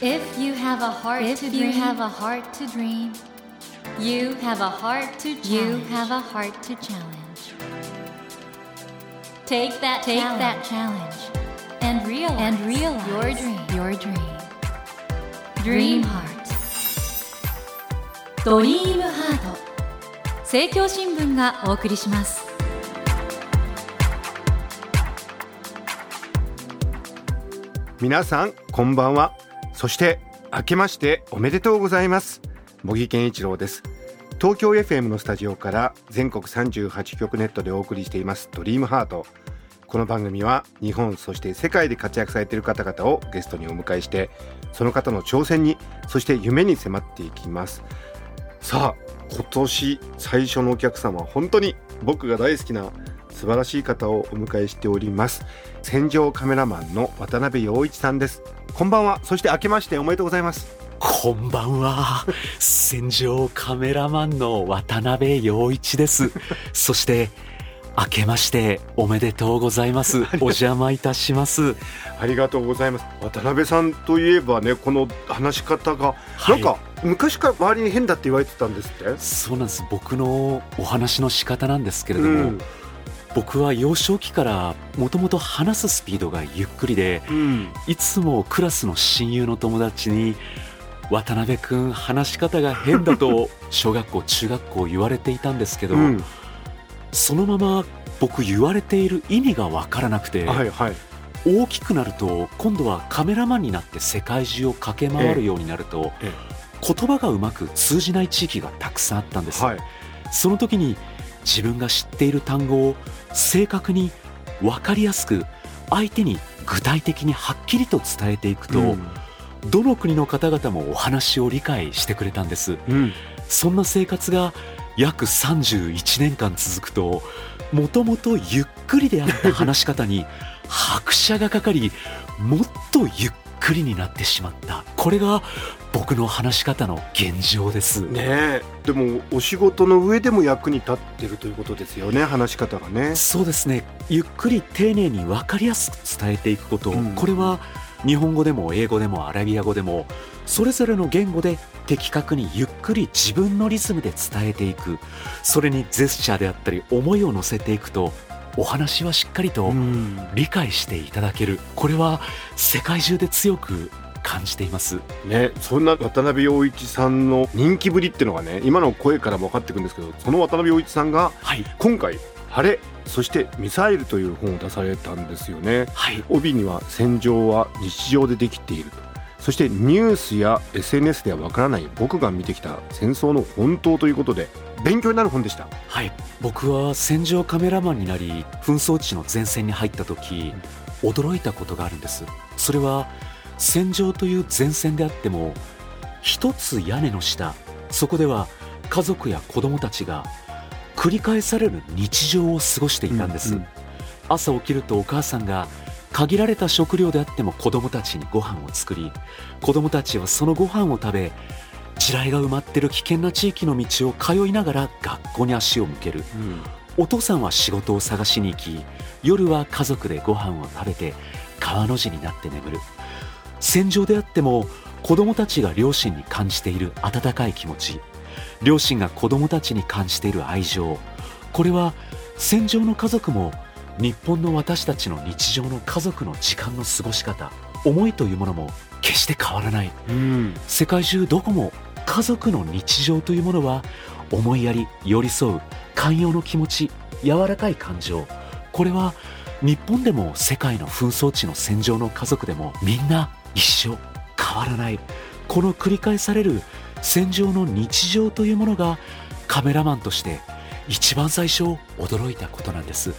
If you have a heart If to you dream, have a heart to dream, you have a heart to challenge. you have a heart to challenge. take that Take challenge that challenge and realize, and realize your dream. Your dream. Dream Dream Heart. Heart. ドリームハート政教新聞がお送りします皆さんこんばんは そして明けましておめでとうございます。茂木健一郎です。東京 FM のスタジオから全国38局ネットでお送りしていますドリームハート。この番組は日本そして世界で活躍されている方々をゲストにお迎えしてその方の挑戦にそして夢に迫っていきます。さあ今年最初のお客様本当に僕が大好きな素晴らしい方をお迎えしております戦場カメラマンの渡辺陽一さんですこんばんはそして明けましておめでとうございますこんばんは。戦場カメラマンの渡辺陽一です。そして、明けましておめでとうございます。お邪魔いたします。ありがとうございます渡辺さんといえばねこの話し方が、はいなんか昔から周りに変だって言われてたんですって？そうなんです。僕のお話の仕方なんですけれども、うん僕は幼少期からもともと話すスピードがゆっくりで、うん。いつもクラスの親友の友達に、渡辺くん話し方が変だと 小学校中学校言われていたんですけど、うん。そのまま僕言われている意味がわからなくて、はいはい。大きくなると今度はカメラマンになって世界中を駆け回るようになると、え。言葉がうまく通じない地域がたくさんあったんです、はい。その時に自分が知っている単語を正確に分かりやすく相手に具体的にはっきりと伝えていくと、うん。どの国の方々もお話を理解してくれたんです。うん。そんな生活が約31年間続くともともとゆっくりであった話し方に拍車がかかりもっとゆっくりになってしまった。これが僕の話し方の現状です、ねえ。でもお仕事の上でも役に立ってるということですよね話し方がね。そうですね。ゆっくり丁寧に分かりやすく伝えていくこと、うん。これは日本語でも英語でもアラビア語でもそれぞれの言語で的確にゆっくり自分のリズムで伝えていく。それにジェスチャーであったり思いを乗せていくとお話はしっかりとうん。理解していただける。これは世界中で強く感じています。ね、そんな渡辺陽一さんの人気ぶりっていうのがね今の声からも分かってくるんですけどその渡辺陽一さんがはい。今回「晴れそしてミサイル」という本を出されたんですよね。はい。帯には「戦場は日常でできている」と。そしてニュースや SNS では分からない僕が見てきた戦争の本当ということで勉強になる本でした。はい。僕は戦場カメラマンになり紛争地の前線に入った時驚いたことがあるんです。それは戦場という前線であっても一つ屋根の下そこでは家族や子供たちが繰り返される日常を過ごしていたんです、うんうん。朝起きるとお母さんが限られた食料であっても子供たちにご飯を作り子供たちはそのご飯を食べ地雷が埋まってる危険な地域の道を通いながら学校に足を向ける。お父さんは仕事を探しに行き夜は家族でご飯を食べて川の字になって眠る。戦場であっても子供たちが両親に感じている温かい気持ち。両親が子供たちに感じている愛情。これは戦場の家族も日本の私たちの日常の家族の時間の過ごし方思いというものも決して変わらない。うん。世界中どこも家族の日常というものは思いやり寄り添う寛容の気持ち柔らかい感情。これは日本でも世界の紛争地の戦場の家族でもみんな一緒変わらない。この繰り返される戦場の日常というものがカメラマンとして一番最初驚いたことなんです。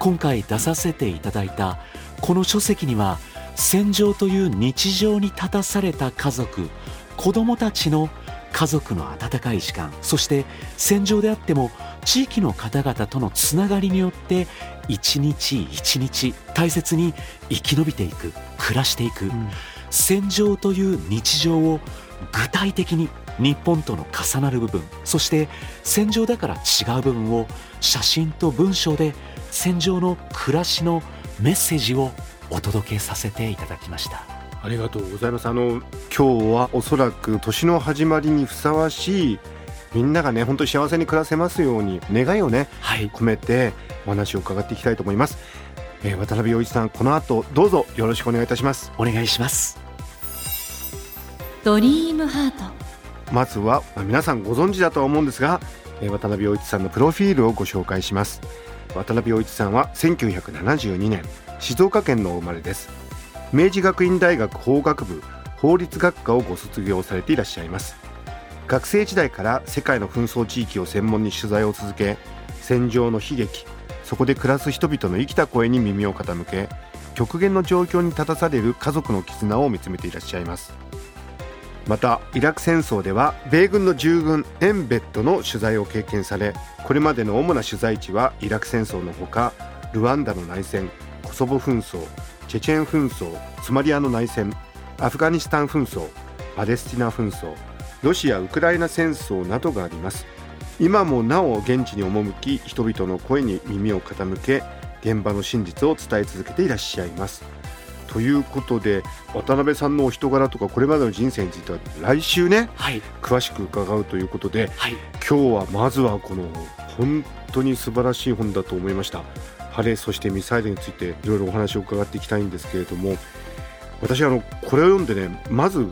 今回出させていただいたこの書籍には戦場という日常に立たされた家族子供たちの家族の温かい時間そして戦場であっても地域の方々とのつながりによって一日一日大切に生き延びていく暮らしていく、戦場という日常を具体的に日本との重なる部分そして戦場だから違う部分を写真と文章で戦場の暮らしのメッセージをお届けさせていただきましたありがとうございます。あの今日はおそらく年の始まりにふさわしいみんながね本当に幸せに暮らせますように願いをねはい。込めてお話を伺っていきたいと思います、えー渡辺陽一さんこの後どうぞよろしくお願いいたします。お願いします。ドリームハート。まずはまあ皆さんご存知だとは思うんですが、えー渡辺陽一さんのプロフィールをご紹介します。渡辺陽一さんは1972年静岡県のお生まれです明治学院大学法学部法律学科をご卒業されていらっしゃいます。学生時代から世界の紛争地域を専門に取材を続け戦場の悲劇そこで暮らす人々の生きた声に耳を傾け極限の状況に立たされる家族の絆を見つめていらっしゃいます。またイラク戦争では米軍の従軍エンベットの取材を経験されこれまでの主な取材地はイラク戦争のほかルワンダの内戦コソボ紛争チェチェン紛争ソマリアの内戦アフガニスタン紛争パレスチナ紛争ロシア・ウクライナ戦争などがあります。今もなお現地に赴き人々の声に耳を傾け現場の真実を伝え続けていらっしゃいます。ということで渡辺さんのお人柄とかこれまでの人生については来週ねはい。詳しく伺うということではい。今日はまずはこの本当に素晴らしい本だと思いました晴れそしてミサイルについていろいろお話を伺っていきたいんですけれども私あのこれを読んでねまず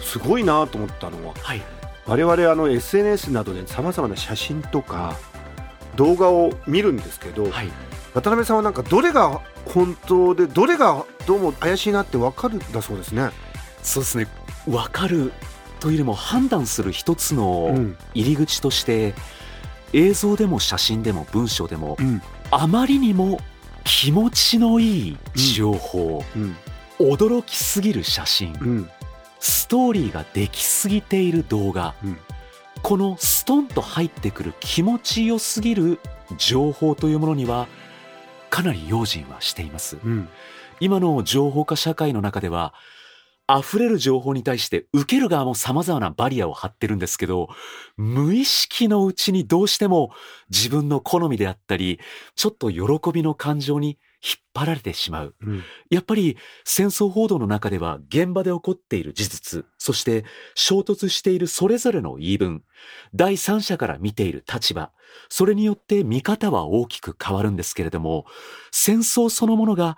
すごいなと思ったのははい。我々あの SNS などでさまざまな写真とか動画を見るんですけど、はい。渡辺さんはなんかどれが本当でどれがどうも怪しいなって分かるんだそうですね。そうですね。分かるというよりも判断する一つのうん。入り口として、映像でも写真でも文章でもうんあまりにも気持ちのいい情報、うん。驚きすぎる写真。うん。ストーリーができすぎている動画。うん。このストンと入ってくる気持ちよすぎる情報というものにはかなり用心はしています。うん。今の情報化社会の中では溢れる情報に対して受ける側も様々なバリアを張ってるんですけど無意識のうちにどうしても自分の好みであったりちょっと喜びの感情に引っ張られてしまう。うん。やっぱり戦争報道の中では現場で起こっている事実、そして衝突しているそれぞれの言い分、第三者から見ている立場、それによって見方は大きく変わるんですけれども、戦争そのものが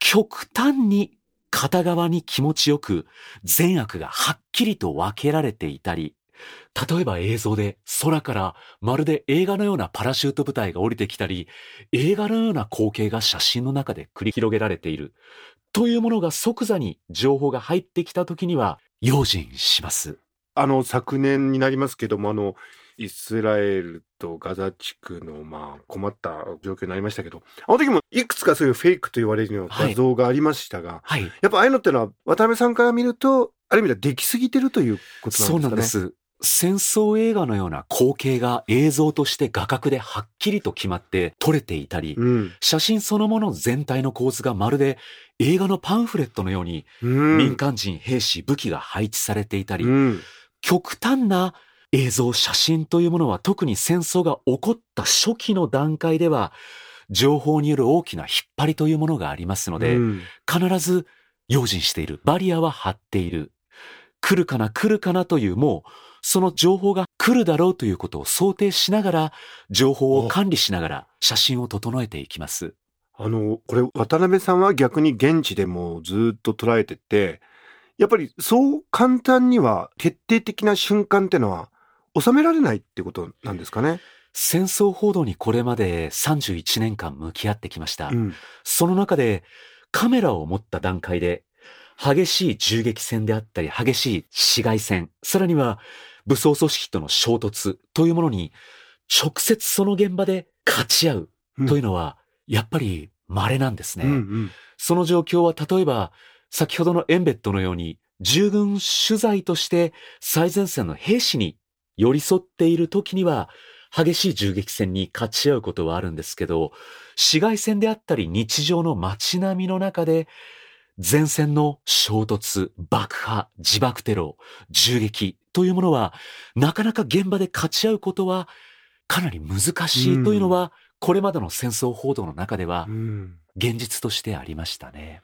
極端に片側に気持ちよく善悪がはっきりと分けられていたり、例えば映像で空からまるで映画のようなパラシュート部隊が降りてきたり、映画のような光景が写真の中で繰り広げられている。というものが即座に情報が入ってきた時には用心します。あの昨年になりますけどもあのイスラエルとガザ地区のまあ困った状況になりましたけどあの時もいくつかそういうフェイクと言われるような画像がありましたが、はい。やっぱああいうのってのは渡辺さんから見るとある意味ではできすぎてるということなんですかね。そうなんで。す。戦争映画のような光景が映像として画角ではっきりと決まって撮れていたり、うん。写真そのもの全体の構図がまるで映画のパンフレットのようにうん。民間人、兵士、武器が配置されていたり、うん。極端な映像、写真というものは特に戦争が起こった初期の段階では、情報による大きな引っ張りというものがありますので、うん必ず用心している。バリアは張っている。来るかな、来るかなという、もう、その情報が来るだろうということを想定しながら、情報を管理しながら写真を整えていきます。あの、これ、渡辺さんは逆に現地でもずっと捉えてて、やっぱりそう簡単には決定的な瞬間ってのは収められないってことなんですかね？戦争報道にこれまで31年間向き合ってきました。うん。その中でカメラを持った段階で激しい銃撃戦であったり激しい市街戦、さらには武装組織との衝突というものに直接その現場で勝ち合うというのはやっぱり稀なんですね。うんうん。その状況は例えば先ほどのエンベットのように従軍取材として最前線の兵士に寄り添っている時には激しい銃撃戦に勝ち合うことはあるんですけど、市街戦であったり日常の街並みの中で前線の衝突、爆破、自爆テロ、銃撃というものはなかなか現場で勝ち合うことはかなり難しいというのは、これまでの戦争報道の中ではうん現実としてありましたね。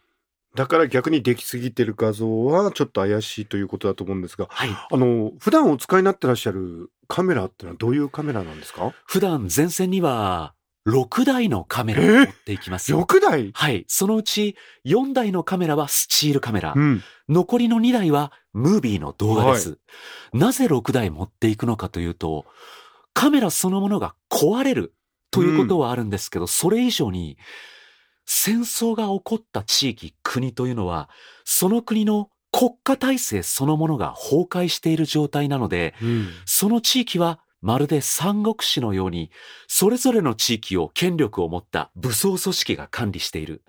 だから逆にできすぎてる画像はちょっと怪しいということだと思うんですが、はい。あの、普段お使いになってらっしゃるカメラってのはどういうカメラなんですか？普段前線には6台のカメラを持っていきます。?6 台？はい。そのうち4台のカメラはスチールカメラ。うん。残りの2台はムービーの動画です。なぜ6台持っていくのかというと、カメラそのものが壊れるということはあるんですけど、それ以上に、戦争が起こった地域、国というのは、その国の国家体制そのものが崩壊している状態なので、うん。その地域はまるで三国志のように、それぞれの地域を権力を持った武装組織が管理している。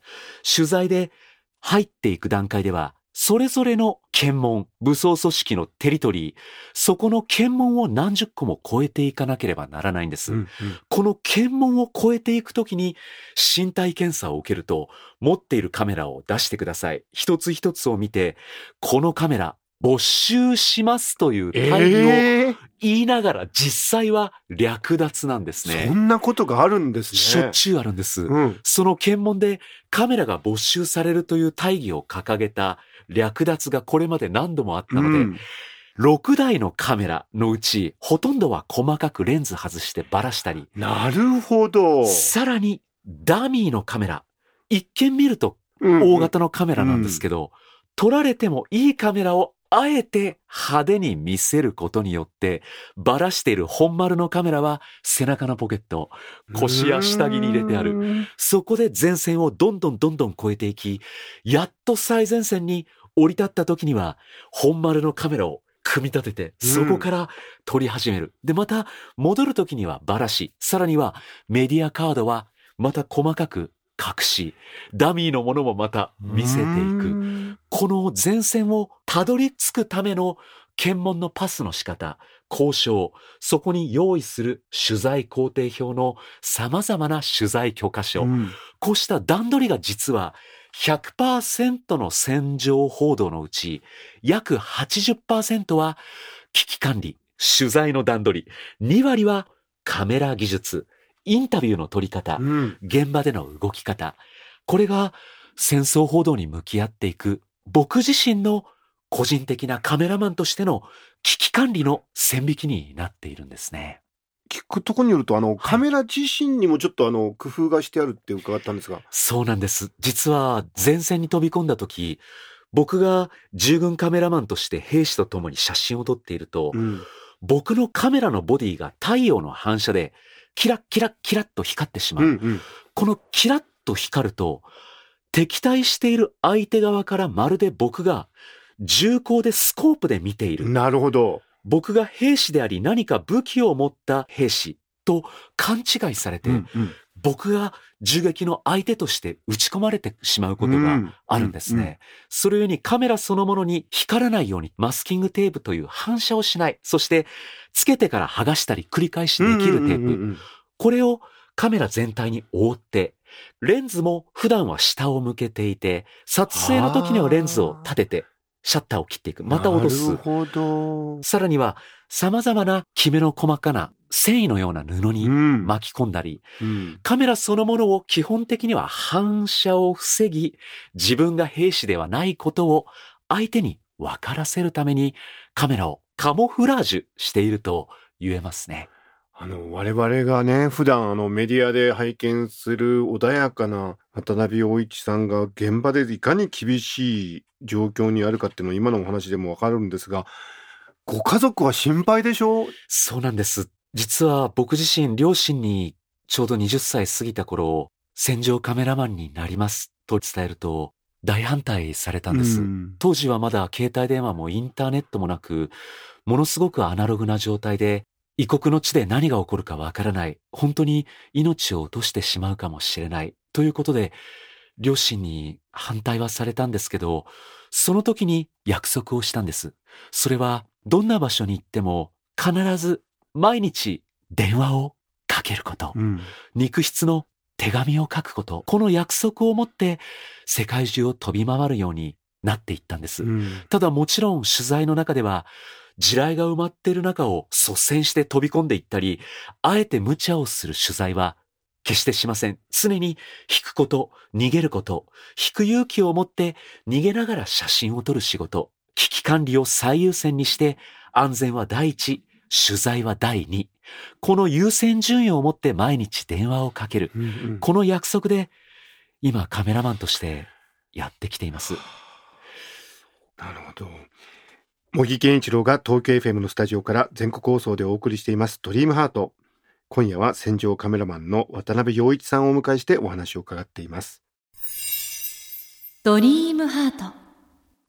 取材で入っていく段階では、それぞれの検問、武装組織のテリトリー、そこの検問を何十個も超えていかなければならないんです。うんこの検問を超えていくときに身体検査を受けると持っているカメラを出してください。一つ一つを見て、このカメラ没収しますというえ態度をえ言いながら実際は略奪なんですそね。んなことがあるんですね。しょっちゅうあるんです。うん。その検問でカメラが没収されるという大義を掲げた略奪がこれまで何度もあったので、うん6台のカメラのうちほとんどは細かくレンズ外してバラしたり、なるほど。さらにダミーのカメラ。一見見るとうん大型のカメラなんですけど、撮られてもいいカメラをあえて派手に見せることによって、バラしている本丸のカメラは背中のポケット、腰や下着に入れてある。そこで前線をどんどんどんどん超えていき、やっと最前線に降り立った時には、本丸のカメラを組み立てて、そこから撮り始める。で、また戻る時にはバラし、さらにはメディアカードはまた細かく隠し、ダミーのものもまた見せていく。この前線をたどり着くための検問のパスの仕方、交渉、そこに用意する取材工程表の様々な取材許可書、うん。こうした段取りが実は100%の戦場報道のうち約80%は危機管理、取材の段取り、2割はカメラ技術、インタビューの取り方、うん現場での動き方。これが戦争報道に向き合っていく僕自身の個人的なカメラマンとしての危機管理の線引きになっているんですね。聞くところによると、あの、カメラ自身にもちょっとあの、工夫がしてあるって伺ったんですが。そうなんです。実は前線に飛び込んだ時、僕が従軍カメラマンとして兵士と共に写真を撮っていると、うん僕のカメラのボディが太陽の反射でキラッキラッキラッと光ってしまう。うんこのキラッと光ると、敵対している相手側からまるで僕が銃口でスコープで見ている。うん。なるほど。僕が兵士であり何か武器を持った兵士と勘違いされて、うんうん僕が銃撃の相手として撃ち込まれてしまうことがあるんですね。それゆえにカメラそのものに光らないようにマスキングテープという反射をしない。そして、つけてから剥がしたり繰り返しうんできるテープ。うんうんうんこれをカメラ全体に覆って、レンズも普段は下を向けていて、撮影の時にはレンズを立てて、シャッターを切っていく。また戻すなる。ほど。さらには、様々なきめの細かな繊維のような布にん巻き込んだり、うんカメラそのものを基本的には反射を防ぎ、自分が兵士ではないことを相手に分からせるためにカメラをカモフラージュしていると言えますね。あの、我々がね、普段あのメディアで拝見する穏やかな渡辺陽一さんが現場でいかに厳しい状況にあるかっていうのは今のお話でもわかるんですが、ご家族は心配でしょう？そうなんです。実は僕自身両親にちょうど20歳過ぎた頃、戦場カメラマンになりますと伝えると大反対されたんです。うん当時はまだ携帯電話もインターネットもなく、ものすごくアナログな状態で、異国の地で何が起こるかわからない、本当に命を落としてしまうかもしれない、ということで、両親に反対はされたんですけど、その時に約束をしたんです。それは、どんな場所に行っても、必ず毎日電話をかけること。うん肉筆の手紙を書くこと。この約束を持って世界中を飛び回るようになっていったんです。うんただもちろん取材の中では地雷が埋まっている中を率先して飛び込んでいったり、あえて無茶をする取材は決してしません。常に引くこと、逃げること、引く勇気を持って逃げながら写真を撮る仕事、危機管理を最優先にして、安全は第一、取材は第二。この優先順位を持って毎日電話をかける。うんうんこの約束で、今カメラマンとしてやってきています。なるほど。茂木健一郎が東京 FM のスタジオから全国放送でお送りしていますドリームハート。今夜は戦場カメラマンの渡辺陽一さんをお迎えしてお話を伺っています。ドリームハート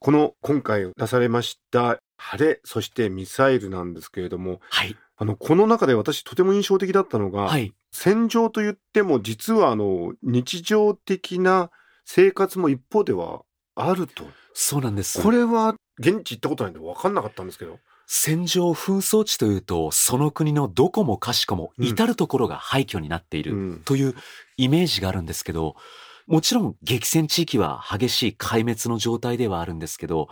この今回出されました晴れ、そしてミサイルなんですけれども、はい。あの、この中で私とても印象的だったのが、はい。戦場と言っても実はあの、日常的な生活も一方ではあると。そうなんです。これは現地行ったことないんで分かんなかったんですけど。戦場紛争地というと、その国のどこもかしこもうん至るところが廃墟になっているうんというイメージがあるんですけど、もちろん激戦地域は激しい壊滅の状態ではあるんですけど、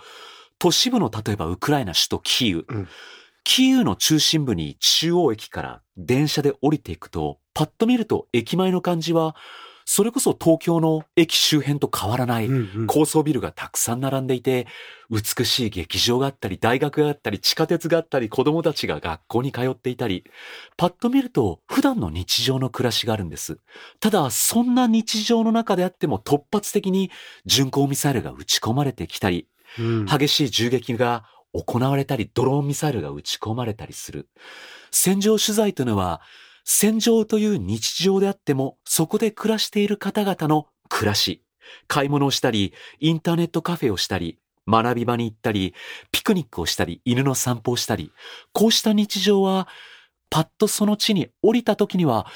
都市部の例えばウクライナ首都キーウ、うん。キーウの中心部に中央駅から電車で降りていくと、パッと見ると駅前の感じは、それこそ東京の駅周辺と変わらない、高層ビルがたくさん並んでいて、美しい劇場があったり、大学があったり、地下鉄があったり、子供たちが学校に通っていたり、パッと見ると普段の日常の暮らしがあるんです。ただ、そんな日常の中であっても突発的に巡航ミサイルが撃ち込まれてきたり、激しい銃撃が行われたり、ドローンミサイルが撃ち込まれたりする。戦場取材というのは、戦場という日常であっても、そこで暮らしている方々の暮らし、買い物をしたり、インターネットカフェをしたり、学び場に行ったり、ピクニックをしたり、犬の散歩をしたり、こうした日常は、パッとその地に降りた時には、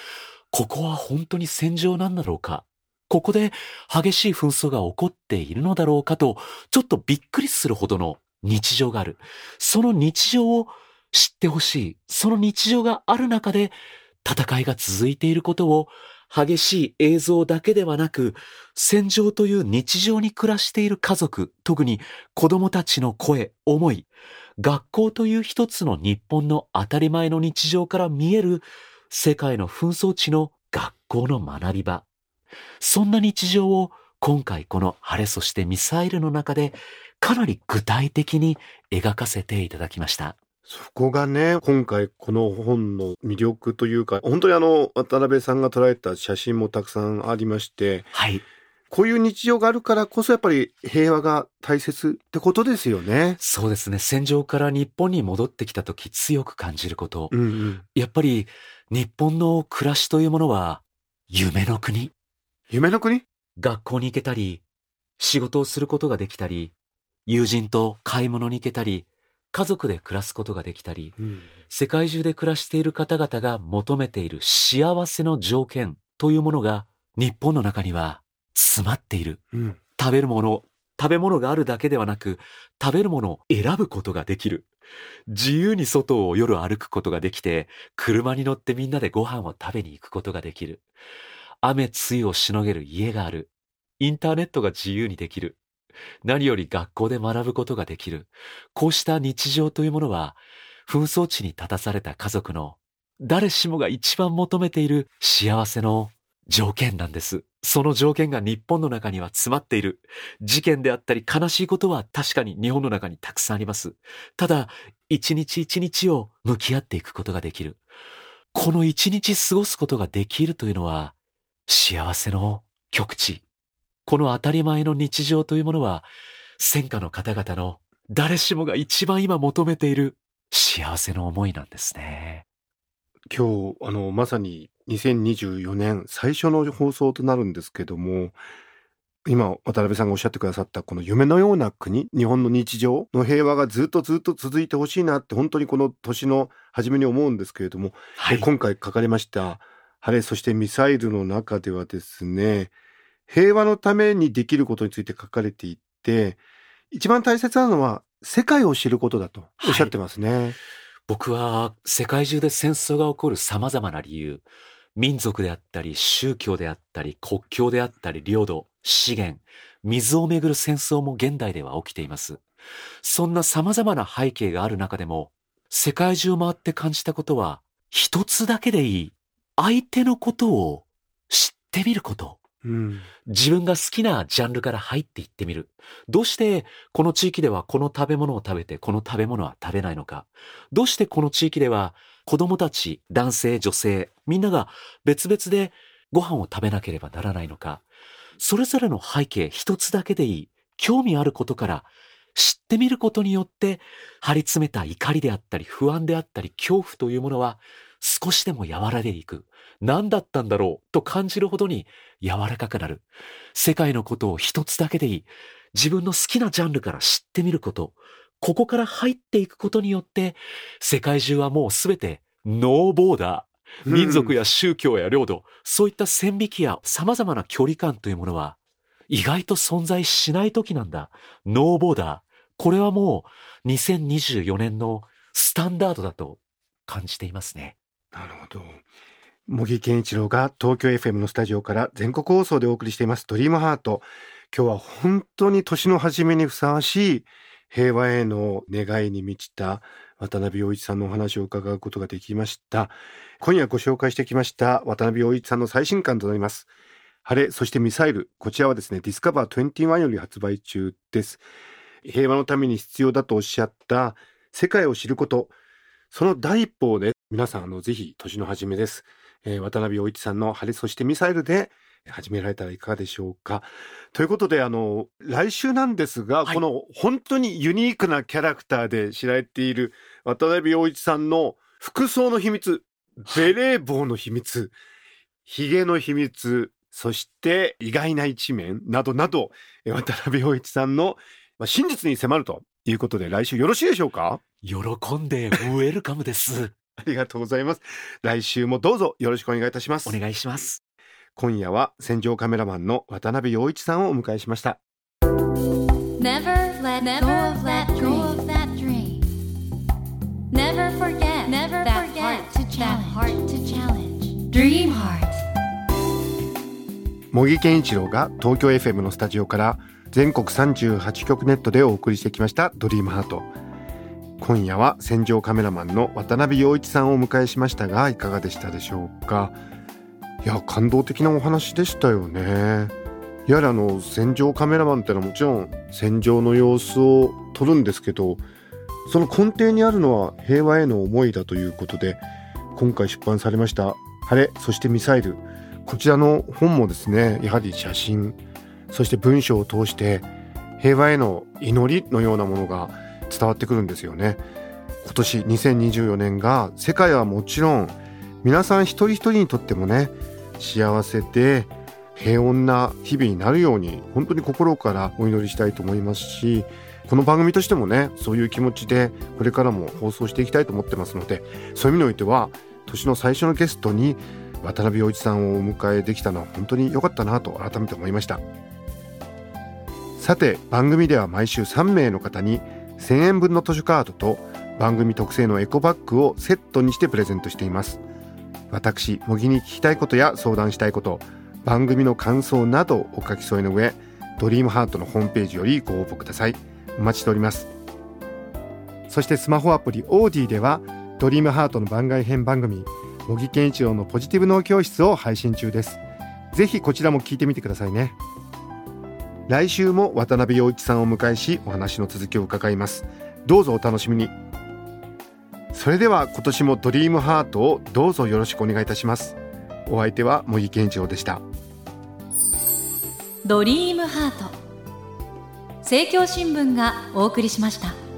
ここは本当に戦場なんだろうか。ここで激しい紛争が起こっているのだろうかと、ちょっとびっくりするほどの日常がある。その日常を知ってほしい。その日常がある中で戦いが続いていることを激しい映像だけではなく、戦場という日常に暮らしている家族、特に子供たちの声、思い、学校という一つの日本の当たり前の日常から見える世界の紛争地の学校の学び場。そんな日常を今回この晴れそしてミサイルの中でかなり具体的に描かせていただきました。そこがね、今回この本の魅力というか、本当にあの、渡辺さんが捉えた写真もたくさんありまして、はい。こういう日常があるからこそやっぱり平和が大切ってことですよね。そうですね。戦場から日本に戻ってきた時強く感じること。うんうん。やっぱり日本の暮らしというものは夢の国。夢の国？学校に行けたり、仕事をすることができたり、友人と買い物に行けたり、家族で暮らすことができたり、うん。世界中で暮らしている方々が求めている幸せの条件というものが日本の中には詰まっている。うん。食べるもの、食べ物があるだけではなく、食べるものを選ぶことができる。自由に外を夜歩くことができて、車に乗ってみんなでご飯を食べに行くことができる。雨、梅雨をしのげる家がある。インターネットが自由にできる。何より学校で学ぶことができる。こうした日常というものは、紛争地に立たされた家族の誰しもが一番求めている幸せの条件なんです。その条件が日本の中には詰まっている。事件であったり悲しいことは確かに日本の中にたくさんあります。ただ、一日一日を向き合っていくことができる。この一日過ごすことができるというのは、幸せの極致。この当たり前の日常というものは、戦火の方々の誰しもが一番今求めている幸せの思いなんですね。今日、あの、まさに2024年最初の放送となるんですけども、今、渡辺さんがおっしゃってくださったこの夢のような国、日本の日常の平和がずっとずっと続いてほしいなって本当にこの年の初めに思うんですけれども、はい。で今回書かれました晴れそしてミサイルの中ではですね平和のためにできることについて書かれていて一番大切なのは世界を知ることだとおっしゃってますね。僕は世界中で戦争が起こる様々な理由、民族であったり、宗教であったり、国境であったり、領土、資源、水をめぐる戦争も現代では起きています。そんな様々な背景がある中でも、世界中を回って感じたことは、一つだけでいい。相手のことを知ってみること。うん。自分が好きなジャンルから入っていってみる。どうしてこの地域ではこの食べ物を食べてこの食べ物は食べないのか。どうしてこの地域では子供たち、男性、女性、みんなが別々でご飯を食べなければならないのか。それぞれの背景一つだけでいい。興味あることから知ってみることによって張り詰めた怒りであったり不安であったり恐怖というものは少しでも和らいでいく。何だったんだろうと感じるほどに柔らかくなる。世界のことを一つだけでいい。自分の好きなジャンルから知ってみること。ここから入っていくことによって、世界中はもうすべてノーボーダー。民族や宗教や領土、そういった線引きや様々な距離感というものは、意外と存在しない時なんだ。ノーボーダー。これはもう2024年のスタンダードだと感じていますね。なるほど。茂木健一郎が東京 FM のスタジオから全国放送でお送りしていますドリームハート。今日は本当に年の初めにふさわしい平和への願いに満ちた渡辺陽一さんのお話を伺うことができました。今夜ご紹介してきました渡辺陽一さんの最新刊となります。晴れ、そしてミサイル。こちらはですね、ディスカバー21より発売中です。平和のために必要だとおっしゃった世界を知ること。その第一歩をね、皆さん、あの、ぜひ、年の初めです。えー渡辺陽一さんの晴れ、そしてミサイルで始められたらいかがでしょうか。ということで、あの、来週なんですが、はいこの本当にユニークなキャラクターで知られている渡辺陽一さんの服装の秘密、ベレー帽の秘密、髭の秘密、そして意外な一面などなど、えー渡辺陽一さんのまあ真実に迫るということで、来週よろしいでしょうか？喜んでウェルカムです。ありがとうございます。来週もどうぞよろしくお願いいたします。お願いします。今夜は戦場カメラマンの渡辺陽一さんをお迎えしました。Never let go of that dream. Never forget that heart to challenge. Dream Heart. 茂木健一郎が東京 FM のスタジオから全国38局ネットでお送りしてきましたドリームハート。今夜は戦場カメラマンの渡辺陽一さんをお迎えしましたがいかがでしたでしょうか？いや感動的なお話でしたよね。やはりあの戦場カメラマンってのはもちろん戦場の様子を撮るんですけどその根底にあるのは平和への思いだということで今回出版されました「晴れそしてミサイル」こちらの本もですねやはり写真そして文章を通して平和への祈りのようなものが伝わってくるんですよね。今年2024年が世界はもちろん皆さん一人一人にとってもね幸せで平穏な日々になるように本当に心からお祈りしたいと思いますしこの番組としてもねそういう気持ちでこれからも放送していきたいと思ってますのでそういう意味においては年の最初のゲストに渡辺陽一さんをお迎えできたのは本当に良かったなと改めて思いました。さて番組では毎週3名の方に1000円分の図書カードと番組特製のエコバッグをセットにしてプレゼントしています。私茂木に聞きたいことや相談したいこと番組の感想などお書き添えの上ドリームハートのホームページよりご応募ください。お待ちしております。そしてスマホアプリオーディではドリームハートの番外編番組茂木健一郎のポジティブ脳教室を配信中です。ぜひこちらも聞いてみてくださいね。来週も渡辺陽一さんをお迎えしお話の続きを伺います。どうぞお楽しみに。それでは今年もドリームハートをどうぞよろしくお願いいたします。お相手は茂木健一郎でした。ドリームハート。政教新聞がお送りしました。